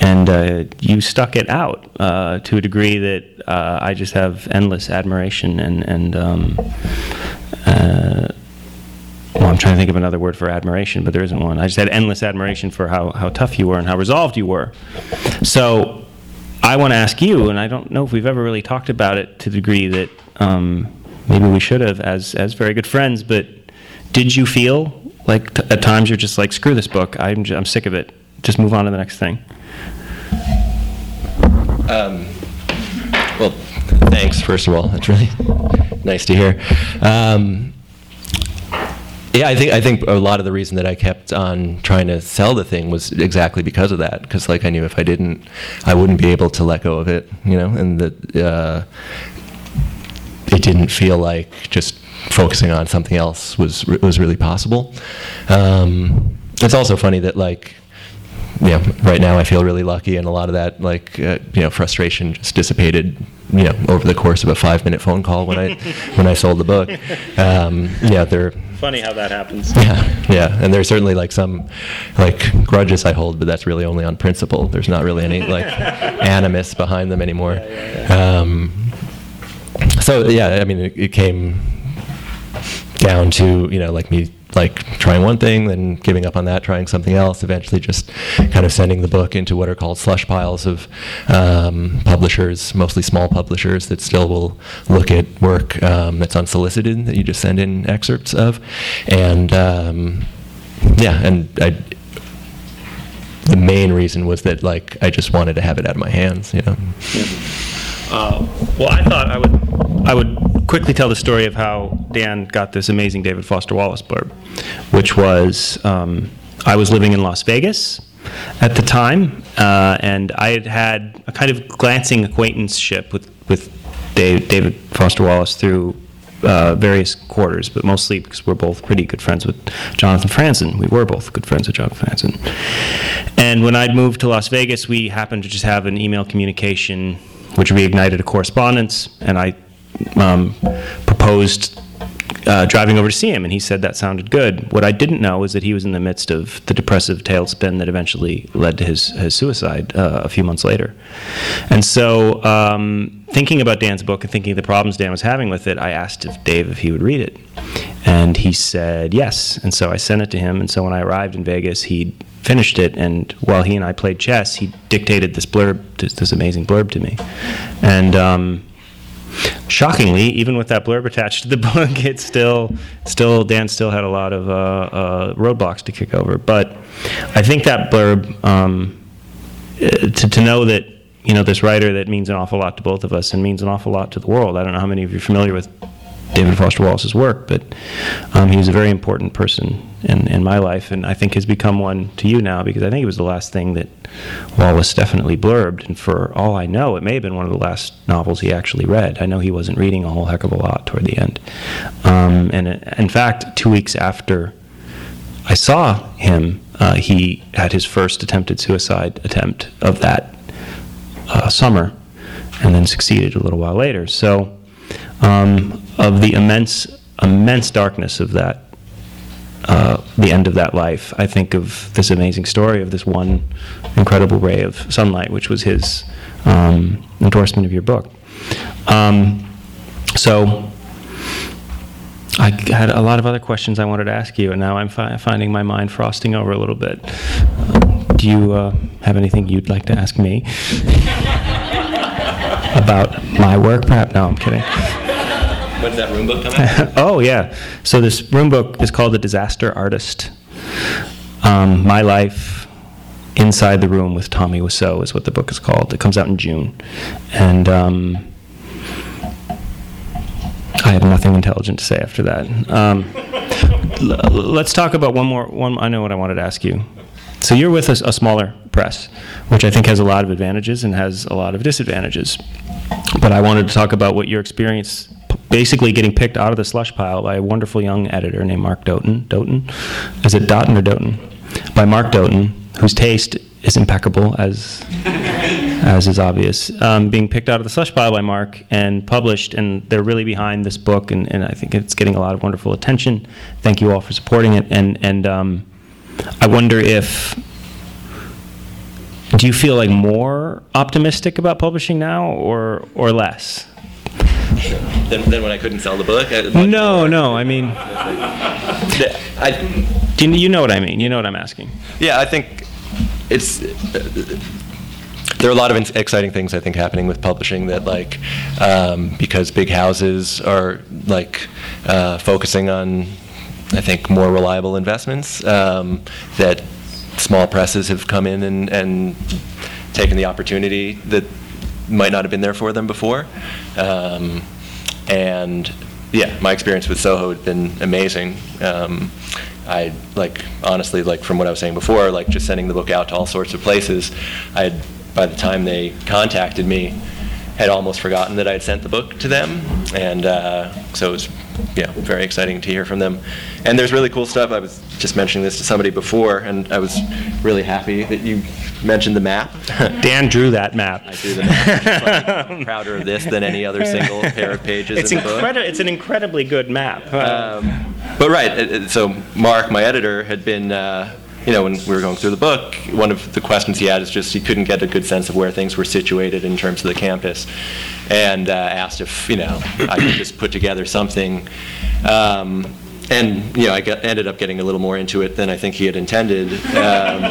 S2: and uh, you stuck it out uh, to a degree that uh, I just have endless admiration and and. Um, uh, well, I'm trying to think of another word for admiration, but there isn't one. I just had endless admiration for how, how tough you were and how resolved you were. So I want to ask you, and I don't know if we've ever really talked about it to the degree that um, maybe we should have as, as very good friends, but did you feel like t- at times you're just like, screw this book, I'm, j- I'm sick of it, just move on to the next thing?
S3: Um, well, thanks, first of all. That's really nice to hear. Um, yeah, I think I think a lot of the reason that I kept on trying to sell the thing was exactly because of that. Because like I knew if I didn't, I wouldn't be able to let go of it. You know, and that uh, it didn't feel like just focusing on something else was was really possible. Um, it's also funny that like you know, right now I feel really lucky, and a lot of that, like, uh, you know, frustration just dissipated, you know, over the course of a five-minute phone call when I when I sold the book. Um, yeah, there.
S2: Funny how that happens.
S3: Yeah, yeah, and there's certainly like some like grudges I hold, but that's really only on principle. There's not really any like animus behind them anymore. Yeah, yeah, yeah. Um, so yeah, I mean, it, it came down to you know like me like trying one thing, then giving up on that, trying something else, eventually just kind of sending the book into what are called slush piles of um, publishers, mostly small publishers that still will look at work um, that's unsolicited that you just send in excerpts of, and um, yeah, and I. The main reason was that like I just wanted to have it out of my hands, you know.
S2: Uh, well, I thought I would I would quickly tell the story of how Dan got this amazing David Foster Wallace blurb, which was um, I was living in Las Vegas at the time, uh, and I had had a kind of glancing acquaintanceship with with Dave, David Foster Wallace through. Uh, various quarters, but mostly because we're both pretty good friends with Jonathan Franzen. We were both good friends with Jonathan Franzen. And when I'd moved to Las Vegas, we happened to just have an email communication which reignited a correspondence, and I um, proposed uh, driving over to see him, and he said that sounded good. What I didn't know was that he was in the midst of the depressive tailspin that eventually led to his, his suicide uh, a few months later. And so, um, thinking about Dan's book and thinking of the problems Dan was having with it, I asked if Dave if he would read it. And he said yes. And so I sent it to him. And so when I arrived in Vegas, he finished it. And while he and I played chess, he dictated this blurb, this, this amazing blurb to me. And um, shockingly, even with that blurb attached to the book, it still, still Dan still had a lot of uh, uh, roadblocks to kick over. But I think that blurb, um, uh, to, to know that you know this writer that means an awful lot to both of us and means an awful lot to the world. I don't know how many of you are familiar with David Foster Wallace's work, but um, he was a very important person in, in my life, and I think has become one to you now because I think it was the last thing that Wallace definitely blurbed, and for all I know, it may have been one of the last novels he actually read. I know he wasn't reading a whole heck of a lot toward the end, um, and uh, in fact, two weeks after I saw him, uh, he had his first attempted suicide attempt of that uh, summer, and then succeeded a little while later. So um, of the immense, immense darkness of that, uh, the end of that life, I think of this amazing story of this one incredible ray of sunlight, which was his um, endorsement of your book. Um, so I had a lot of other questions I wanted to ask you, and now I'm fi- finding my mind frosting over a little bit. Do you uh, have anything you'd like to ask me about my work? Perhaps? No, I'm kidding.
S3: When did that room book come out?
S2: oh yeah. So this room book is called The Disaster Artist. Um, my life inside the room with Tommy Wiseau is what the book is called. It comes out in June, and um, I have nothing intelligent to say after that. Um, l- let's talk about one more. One. I know what I wanted to ask you. So you're with a, a smaller press, which I think has a lot of advantages and has a lot of disadvantages. But I wanted to talk about what your experience basically getting picked out of the slush pile by a wonderful young editor named Mark Doten. Doten? Is it Doten or Doten? By Mark Doten, whose taste is impeccable, as as is obvious. Um, being picked out of the slush pile by Mark and published, and they're really behind this book, and, and I think it's getting a lot of wonderful attention. Thank you all for supporting it, and and um, I wonder if do you feel like more optimistic about publishing now, or or less?
S3: Then, then when I couldn't sell the book? I-
S2: No, no. I mean,
S3: I,
S2: do you, you know what I mean. You know what I'm asking.
S3: yeah, I think it's. There are a lot of in- exciting things I think happening with publishing that like um, because big houses are like uh, focusing on I think more reliable investments um, that small presses have come in and, and taken the opportunity that might not have been there for them before. Um, and yeah, my experience with Soho had been amazing. Um, I like honestly like from what I was saying before, like just sending the book out to all sorts of places. I had by the time they contacted me, had almost forgotten that I had sent the book to them, and uh, so it was yeah very exciting to hear from them. And there's really cool stuff. I was just mentioning this to somebody before, and I was really happy that you mentioned the map.
S2: Dan drew that map.
S3: I do the map. Just, like, prouder of this than any other single pair of pages
S2: It's
S3: in the book.
S2: incredible. It's an incredibly good map.
S3: Um, but right, so Mark, my editor, had been, uh, you know, when we were going through the book, one of the questions he had is just he couldn't get a good sense of where things were situated in terms of the campus, and uh, asked if, you know, I could just put together something. Um, and you know, I ended up getting a little more into it than I think he had intended. Um,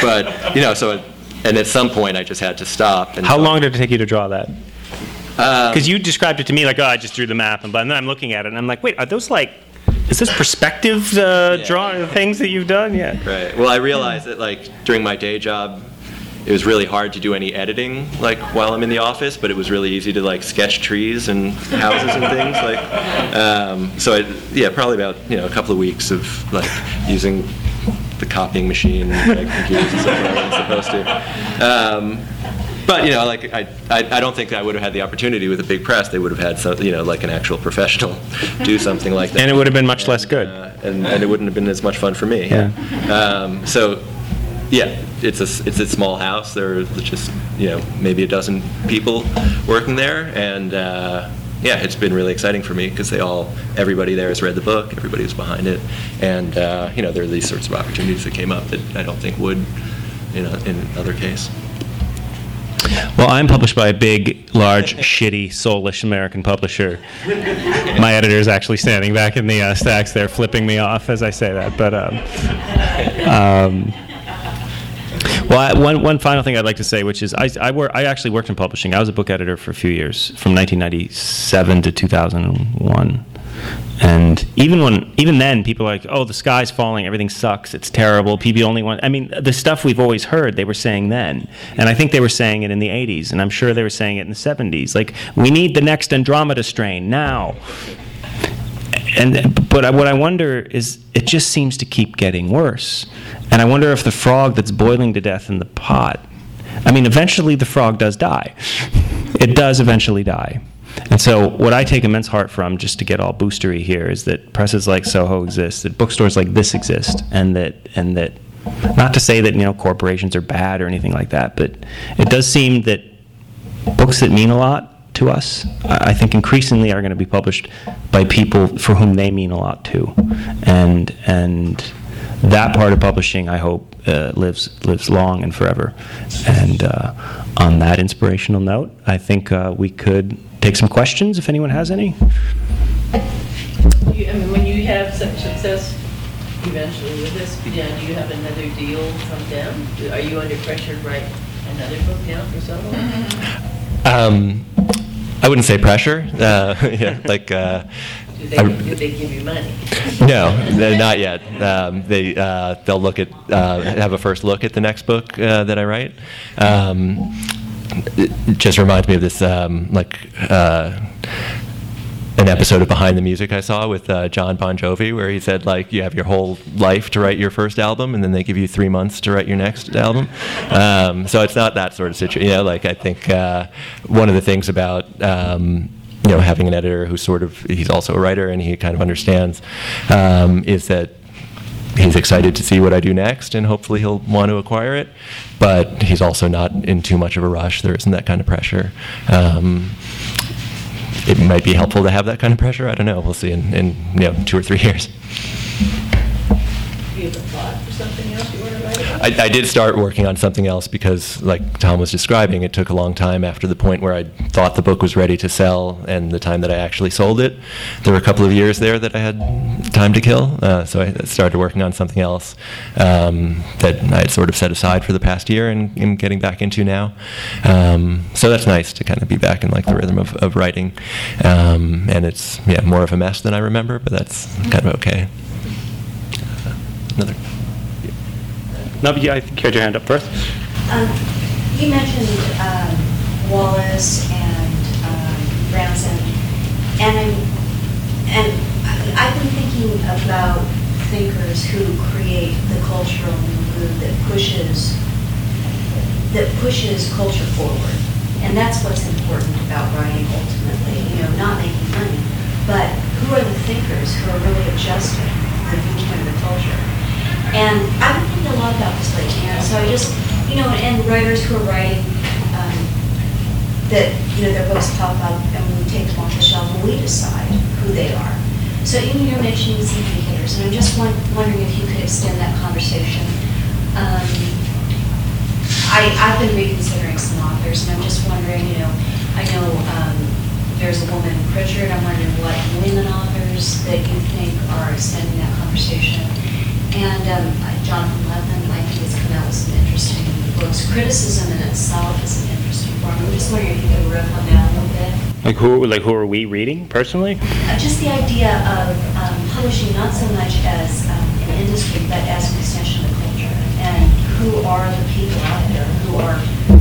S3: but you know, so and at some point I just had to stop. And
S2: How
S3: so-
S2: long did it take you to draw that?
S3: Um,
S2: Because you described it to me like, oh, I just drew the map, and, and then I'm looking at it, and I'm like, wait, are those like, is this perspective uh,
S3: Yeah.
S2: draw things that you've done? Yeah.
S3: Right. Well, I realized that like during my day job, it was really hard to do any editing like while I'm in the office, but it was really easy to like sketch trees and houses and things like. Um, so I, yeah, probably about you know a couple of weeks of like using the copying machine, like computers and stuff where I wasn't supposed to. Um, but you know, like I, I, I don't think I would have had the opportunity with a big press. They would have had some, you know, like an actual professional do something like that
S2: And it would have been much less good.
S3: uh, and, and it wouldn't have been as much fun for me.
S2: Yeah.
S3: Um, so, yeah, it's a it's a small house. There are just you know maybe a dozen people working there, and uh, yeah, it's been really exciting for me because they all everybody there has read the book, everybody was behind it, and uh, you know there are these sorts of opportunities that came up that I don't think would, you know, in another case.
S2: Well, I'm published by a big, large, shitty, soulless American publisher. My editor is actually standing back in the uh, stacks there, flipping me off as I say that. But um, um, well, I, one one final thing I'd like to say, which is I I, wor- I actually worked in publishing. I was a book editor for a few years, from 1997 to 2001. And even when, even then, people are like, "Oh, the sky's falling. Everything sucks. It's terrible. People only want." I mean, the stuff we've always heard, they were saying then, and I think they were saying it in the '80s, and I'm sure they were saying it in the '70s. Like, we need the next Andromeda strain now. And but I- what I wonder is, it just seems to keep getting worse, and I wonder if the frog that's boiling to death in the pot. I mean, eventually the frog does die. It does eventually die. And so, what I take immense heart from, just to get all boostery here, is that presses like Soho exist, that bookstores like this exist, and that and that, not to say that you know corporations are bad or anything like that, but it does seem that books that mean a lot to us, I think increasingly are going to be published by people for whom they mean a lot too, and and that part of publishing, I hope, uh, lives lives long and forever. And uh, on that inspirational note, I think uh, we could take some questions if anyone has any.
S4: You- I mean, when you have such success eventually with this, yeah, do you have another deal from them? Are you under pressure to write another book now for someone?
S3: Um, I wouldn't say pressure. Uh, yeah, like. Uh,
S4: Do they,
S3: I-
S4: do they give you money?
S3: No, no, not yet. Um, they uh, they'll look at uh, have a first look at the next book uh, that I write. Um, it just reminds me of this um, like. Uh, an episode of Behind the Music I saw with uh, Jon Bon Jovi, where he said like you have your whole life to write your first album, and then they give you three months to write your next album. Um, so it's not that sort of situation. You know, like I think uh, one of the things about um, you know having an editor who sort of he's also a writer and he kind of understands um, is that he's excited to see what I do next, and hopefully he'll want to acquire it. But he's also not in too much of a rush. There isn't that kind of pressure. Um, it might be helpful to have that kind of pressure. I don't know. We'll see in, in you know two or three years.
S4: Do you have a for something else you want to write about?
S3: I, I did start working on something else because, like Tom was describing, it took a long time after the point where I thought the book was ready to sell and the time that I actually sold it. There were a couple of years there that I had time to kill, uh, so I started working on something else um, that I had sort of set aside for the past year and am getting back into now. Um, so that's nice to kind of be back in like the rhythm of, of writing, um, and it's yeah more of a mess than I remember, but that's kind of okay. Another.
S2: No, but yeah, I think you had your hand up first.
S5: Um, You mentioned um, Wallace and um, Franzen, and I'm, and I've been thinking about thinkers who create the cultural mood that pushes, that pushes culture forward. And that's what's important about writing ultimately, you know, not making money, but who are the thinkers who are really adjusting the viewpoint of the culture? And I've been thinking a lot about this lately, and so I just, you know, and writers who are writing, um, that, you know, their books pop up and we take them off the shelf and we decide who they are. So, you know, you're mentioning some hitters, and I'm just won- wondering if you could extend that conversation. Um, I, I've been reconsidering some authors, and I'm just wondering, you know, I know um, there's a woman in Pritchard. I'm wondering what women authors that you think are extending that conversation. And um, Jonathan Lethem, I think has come out with some interesting books. Criticism in itself is an interesting form. I'm just wondering if you could riff on that a little bit.
S2: Like who, like who are we reading personally?
S5: Uh, Just the idea of um, publishing not so much as um, an industry, but as an extension of culture. And who are the people out there who are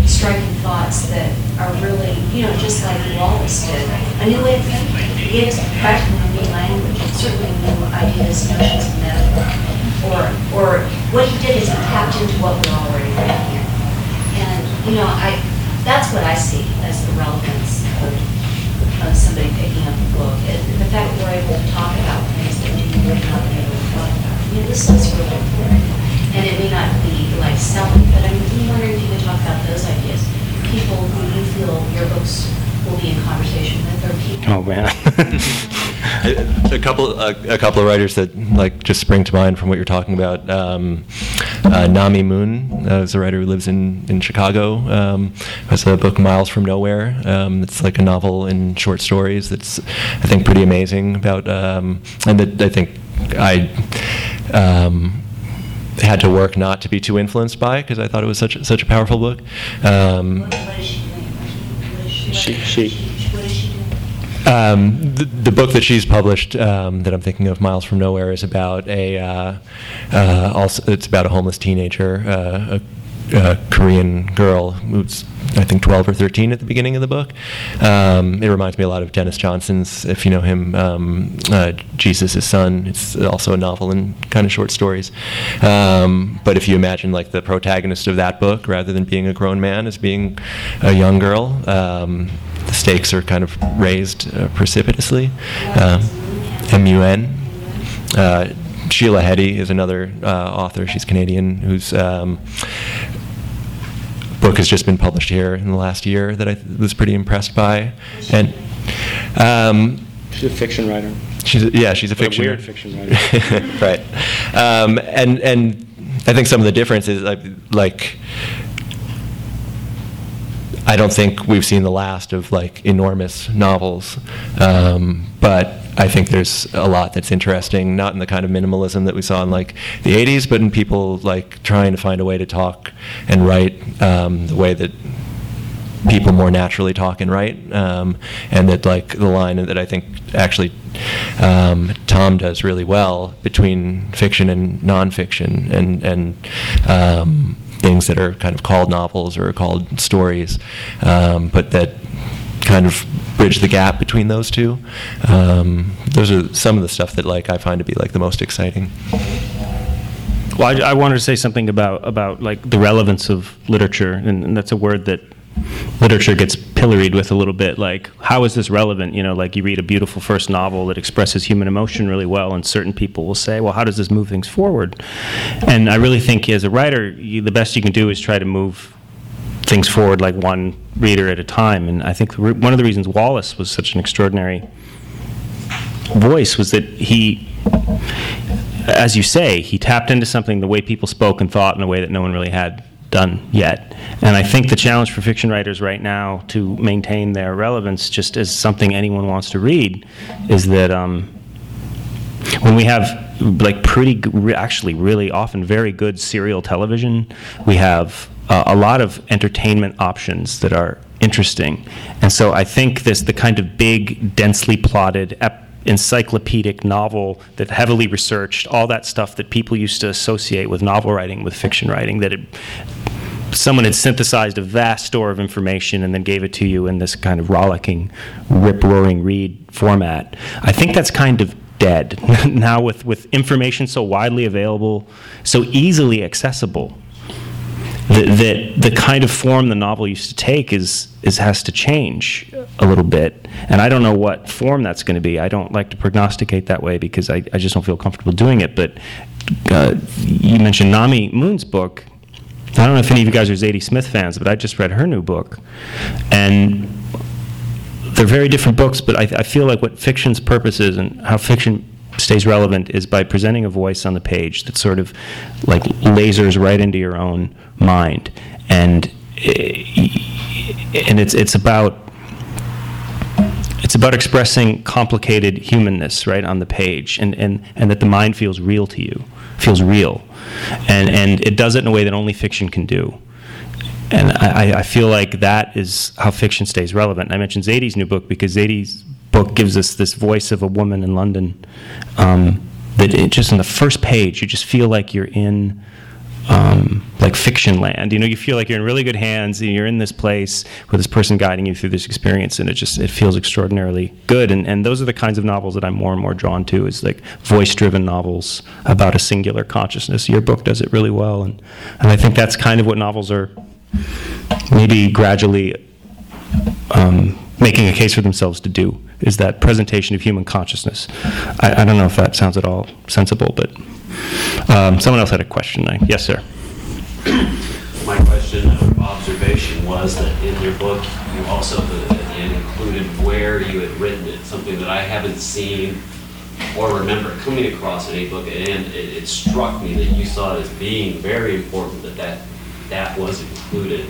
S5: striking thoughts that are really, you know, just like Wallace did, a new way of thinking. He gave us practically a new language, certainly new ideas, notions, and metaphor. Or, or what he did is he tapped into what we're already writing here. And, you know, I, that's what I see as the relevance of, of somebody picking up a book. It- The fact that we're able to talk about things that maybe we're not able to talk about. I mean, this is really important. And it may not be like selling, but I'm wondering if you could talk about those ideas. People who you feel your books will be in conversation with, or people.
S2: Oh man.
S3: a couple a, a couple of writers that like just spring to mind from what you're talking about. Um, uh, Nami Mun uh, is a writer who lives in in Chicago. Um, has a book Miles from Nowhere. Um, it's like a novel in short stories. That's I think pretty amazing about um, and that I think I. Um, had to work not to be too influenced by because I thought it was such such a powerful book. Um,
S5: What what is she she-?
S3: Um, the, the book that she's published um, that I'm thinking of, Miles from Nowhere, is about a uh, uh, also it's about a homeless teenager, uh, a, a Korean girl who's I think 12 or 13 at the beginning of the book. Um, it reminds me a lot of Denis Johnson's, if you know him, um, uh, Jesus' Son. It's also a novel and kind of short stories. Um, but if you imagine like the protagonist of that book, rather than being a grown man, as being a young girl, um, the stakes are kind of raised uh, precipitously. Um, M-U-N. Uh, Sheila Heti is another uh, author. She's Canadian, whose um, book has just been published here in the last year that I th- was pretty impressed by. And um,
S2: She's a fiction writer.
S3: She's a, yeah, she's a
S2: But a
S3: fiction
S2: weird fiction writer.
S3: right. Um, and and I think some of the differences like like I don't think we've seen the last of like enormous novels, um, but I think there's a lot that's interesting, not in the kind of minimalism that we saw in like the 80s, but in people like trying to find a way to talk and write um, the way that people more naturally talk and write, um, and that like the line that I think actually um, Tom does really well between fiction and nonfiction, and and um, things that are kind of called novels or called stories, um, but that kind of bridge the gap between those two. Um, those are some of the stuff that like I find to be like the most exciting.
S2: Well, I, I wanted to say something about about like the relevance of literature, and, and that's a word that literature gets pilloried with a little bit. Like, how is this relevant? You know, like you read a beautiful first novel that expresses human emotion really well, and certain people will say, "Well, how does this move things forward?" And I really think, as a writer, you, the best you can do is try to move things forward like one reader at a time. And I think one of the reasons Wallace was such an extraordinary voice was that he as you say, he tapped into something the way people spoke and thought in a way that no one really had done yet. And I think the challenge for fiction writers right now to maintain their relevance, just as something anyone wants to read, is that um, when we have like pretty, actually, really often very good serial television, we have uh, a lot of entertainment options that are interesting. And so I think this the kind of big, densely plotted. Ep- encyclopedic novel that heavily researched all that stuff that people used to associate with novel writing with fiction writing that it, someone had synthesized a vast store of information and then gave it to you in this kind of rollicking rip roaring read format. I think that's kind of dead. Now with, with information so widely available so easily accessible that, that the kind of form the novel used to take is, is has to change a little bit. And I don't know what form that's going to be. I don't like to prognosticate that way because I, I just don't feel comfortable doing it. But uh, you mentioned Nami Mun's book. I don't know if any of you guys are Zadie Smith fans, but I just read her new book. And they're very different books, but I, I feel like what fiction's purpose is and how fiction stays relevant is by presenting a voice on the page that sort of like lasers right into your own mind, and eh, and it's it's about it's about expressing complicated humanness right on the page, and and and that the mind feels real to you, feels real, and and it does it in a way that only fiction can do. And I, I feel like that is how fiction stays relevant. And I mentioned Zadie's new book because Zadie's book gives us this voice of a woman in London um, that it just in the first page you just feel like you're in um, like fiction land. You know, you feel like you're in really good hands and you're in this place with this person guiding you through this experience, and it just it feels extraordinarily good. And and those are the kinds of novels that I'm more and more drawn to is like voice-driven novels about a singular consciousness. Your book does it really well, and and I think that's kind of what novels are maybe gradually um, making a case for themselves to do is that presentation of human consciousness. I, I don't know if that sounds at all sensible, but um, someone else had a question. I, yes, sir.
S6: My question or observation was that in your book, you also included where you had written it, something that I haven't seen or remember coming across in a book, and it, it struck me that you saw it as being very important that that, that was included.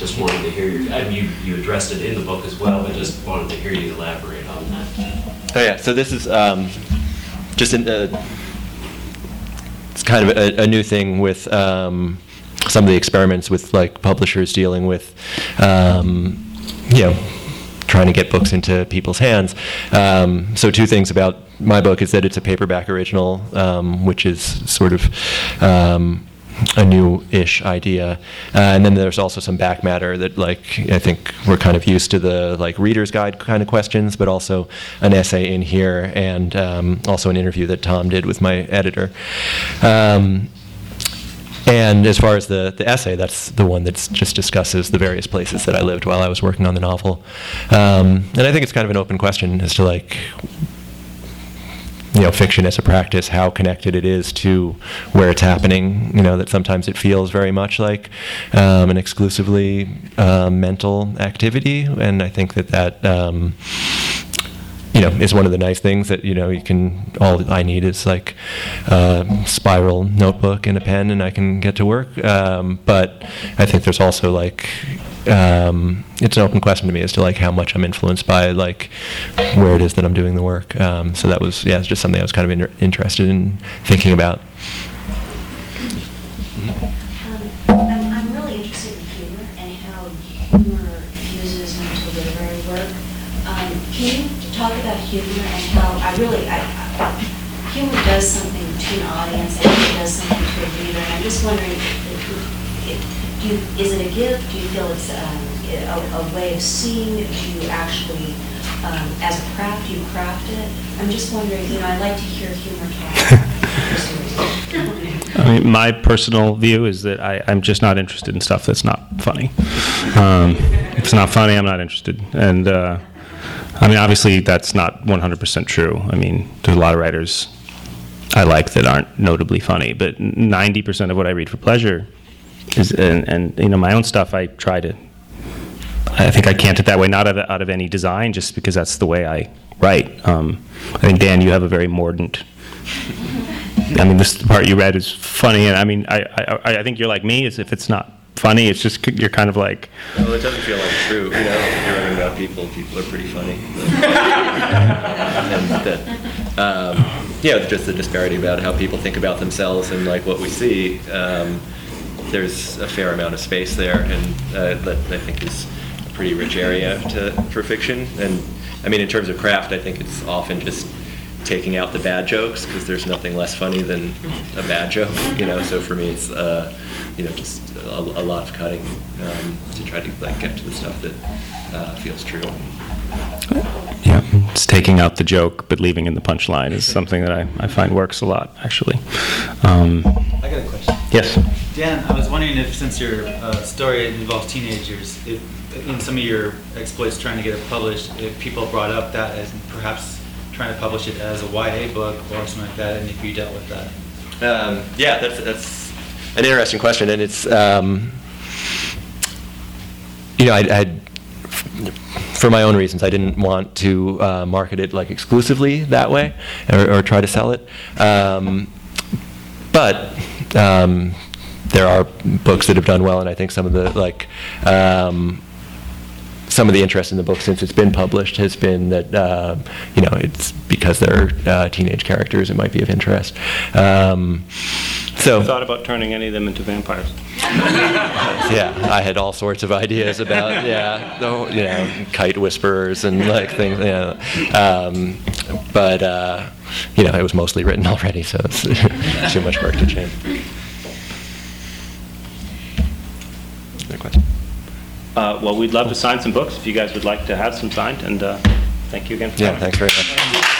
S6: Just wanted to hear your, I mean, you, you addressed it in the book as well, but just wanted to hear you elaborate on that.
S3: Oh yeah, so this is um, just in, uh, it's kind of a, a new thing with um, some of the experiments with like publishers dealing with, um, you know, trying to get books into people's hands. Um, so two things about my book is that it's a paperback original, um, which is sort of um, a new-ish idea, uh, and then there's also some back matter that, like, I think we're kind of used to the like reader's guide kind of questions, but also an essay in here, and um, also an interview that Tom did with my editor. Um, and as far as the, the essay, that's the one that just discusses the various places that I lived while I was working on the novel. Um, and I think it's kind of an open question as to like you know, fiction as a practice, how connected it is to where it's happening. You know, that sometimes it feels very much like um, an exclusively uh, mental activity, and I think that that. Um, you know, is one of the nice things that you know you can. All I need is like a spiral notebook and a pen, and I can get to work. Um, but I think there's also like um, it's an open question to me as to like how much I'm influenced by like where it is that I'm doing the work. Um, so that was yeah, it's just something I was kind of inter- interested in thinking about.
S5: Um, I'm, I'm really interested in humor and how humor fuses into literary work. Can you talk about humor and how I really, I, I, humor does something to an audience and it does something to a reader. And I'm just wondering, do you, is it a gift? Do you feel it's um, a, a way of seeing? Do you actually, um, as a craft, do you craft it? I'm just wondering, you know, I like to hear humor talk.
S2: I mean, my personal view is that I, I'm just not interested in stuff that's not funny. Um, if it's not funny, I'm not interested. And uh, I mean, obviously, that's not 100% true. I mean, there's a lot of writers I like that aren't notably funny, but 90% of what I read for pleasure is, and, and you know, my own stuff, I try to. I think I can't it that way, not out of, out of any design, just because that's the way I write. Um, I think Dan, you have a very mordant. I mean, this part you read is funny, and I mean, I, I, I think you're like me. Is if it's not funny, it's just you're kind of like.
S3: Well, it doesn't feel like true. You know, if you're writing about people, people are pretty funny. and that, um, yeah, just the disparity about how people think about themselves and like what we see. Um, there's a fair amount of space there, and uh, that I think is a pretty rich area to, for fiction. And I mean, in terms of craft, I think it's often just taking out the bad jokes because there's nothing less funny than a bad joke, you know. So for me, it's uh, you know just a, a lot of cutting um, to try to like get to the stuff that uh, feels true.
S2: Yeah, it's taking out the joke but leaving in the punchline is something that I, I find works a lot, actually. Um,
S1: I got a question.
S2: yes.
S1: Dan, I was wondering if, since your uh, story involves teenagers, if in some of your exploits trying to get it published, if people brought up that as perhaps trying to publish it as a YA book or something like that, and if you dealt with that.
S3: Um, yeah, that's that's an interesting question, and it's um, you know I, I for my own reasons I didn't want to uh, market it like exclusively that way or, or try to sell it, um, but. Um, there are books that have done well, and I think some of the like um, some of the interest in the book since it's been published has been that uh, you know it's because they're uh, teenage characters it might be of interest. Um, so
S2: thought about turning any of them into vampires.
S3: yeah, I had all sorts of ideas about yeah, the, you know, kite whisperers and like things. Yeah, um, but uh, you know, it was mostly written already, so it's too much work to change. Other question?
S2: Uh, well, we'd love to sign some books if you guys would like to have some signed, and uh, thank you again for
S3: Yeah,
S2: coming.
S3: thanks very much.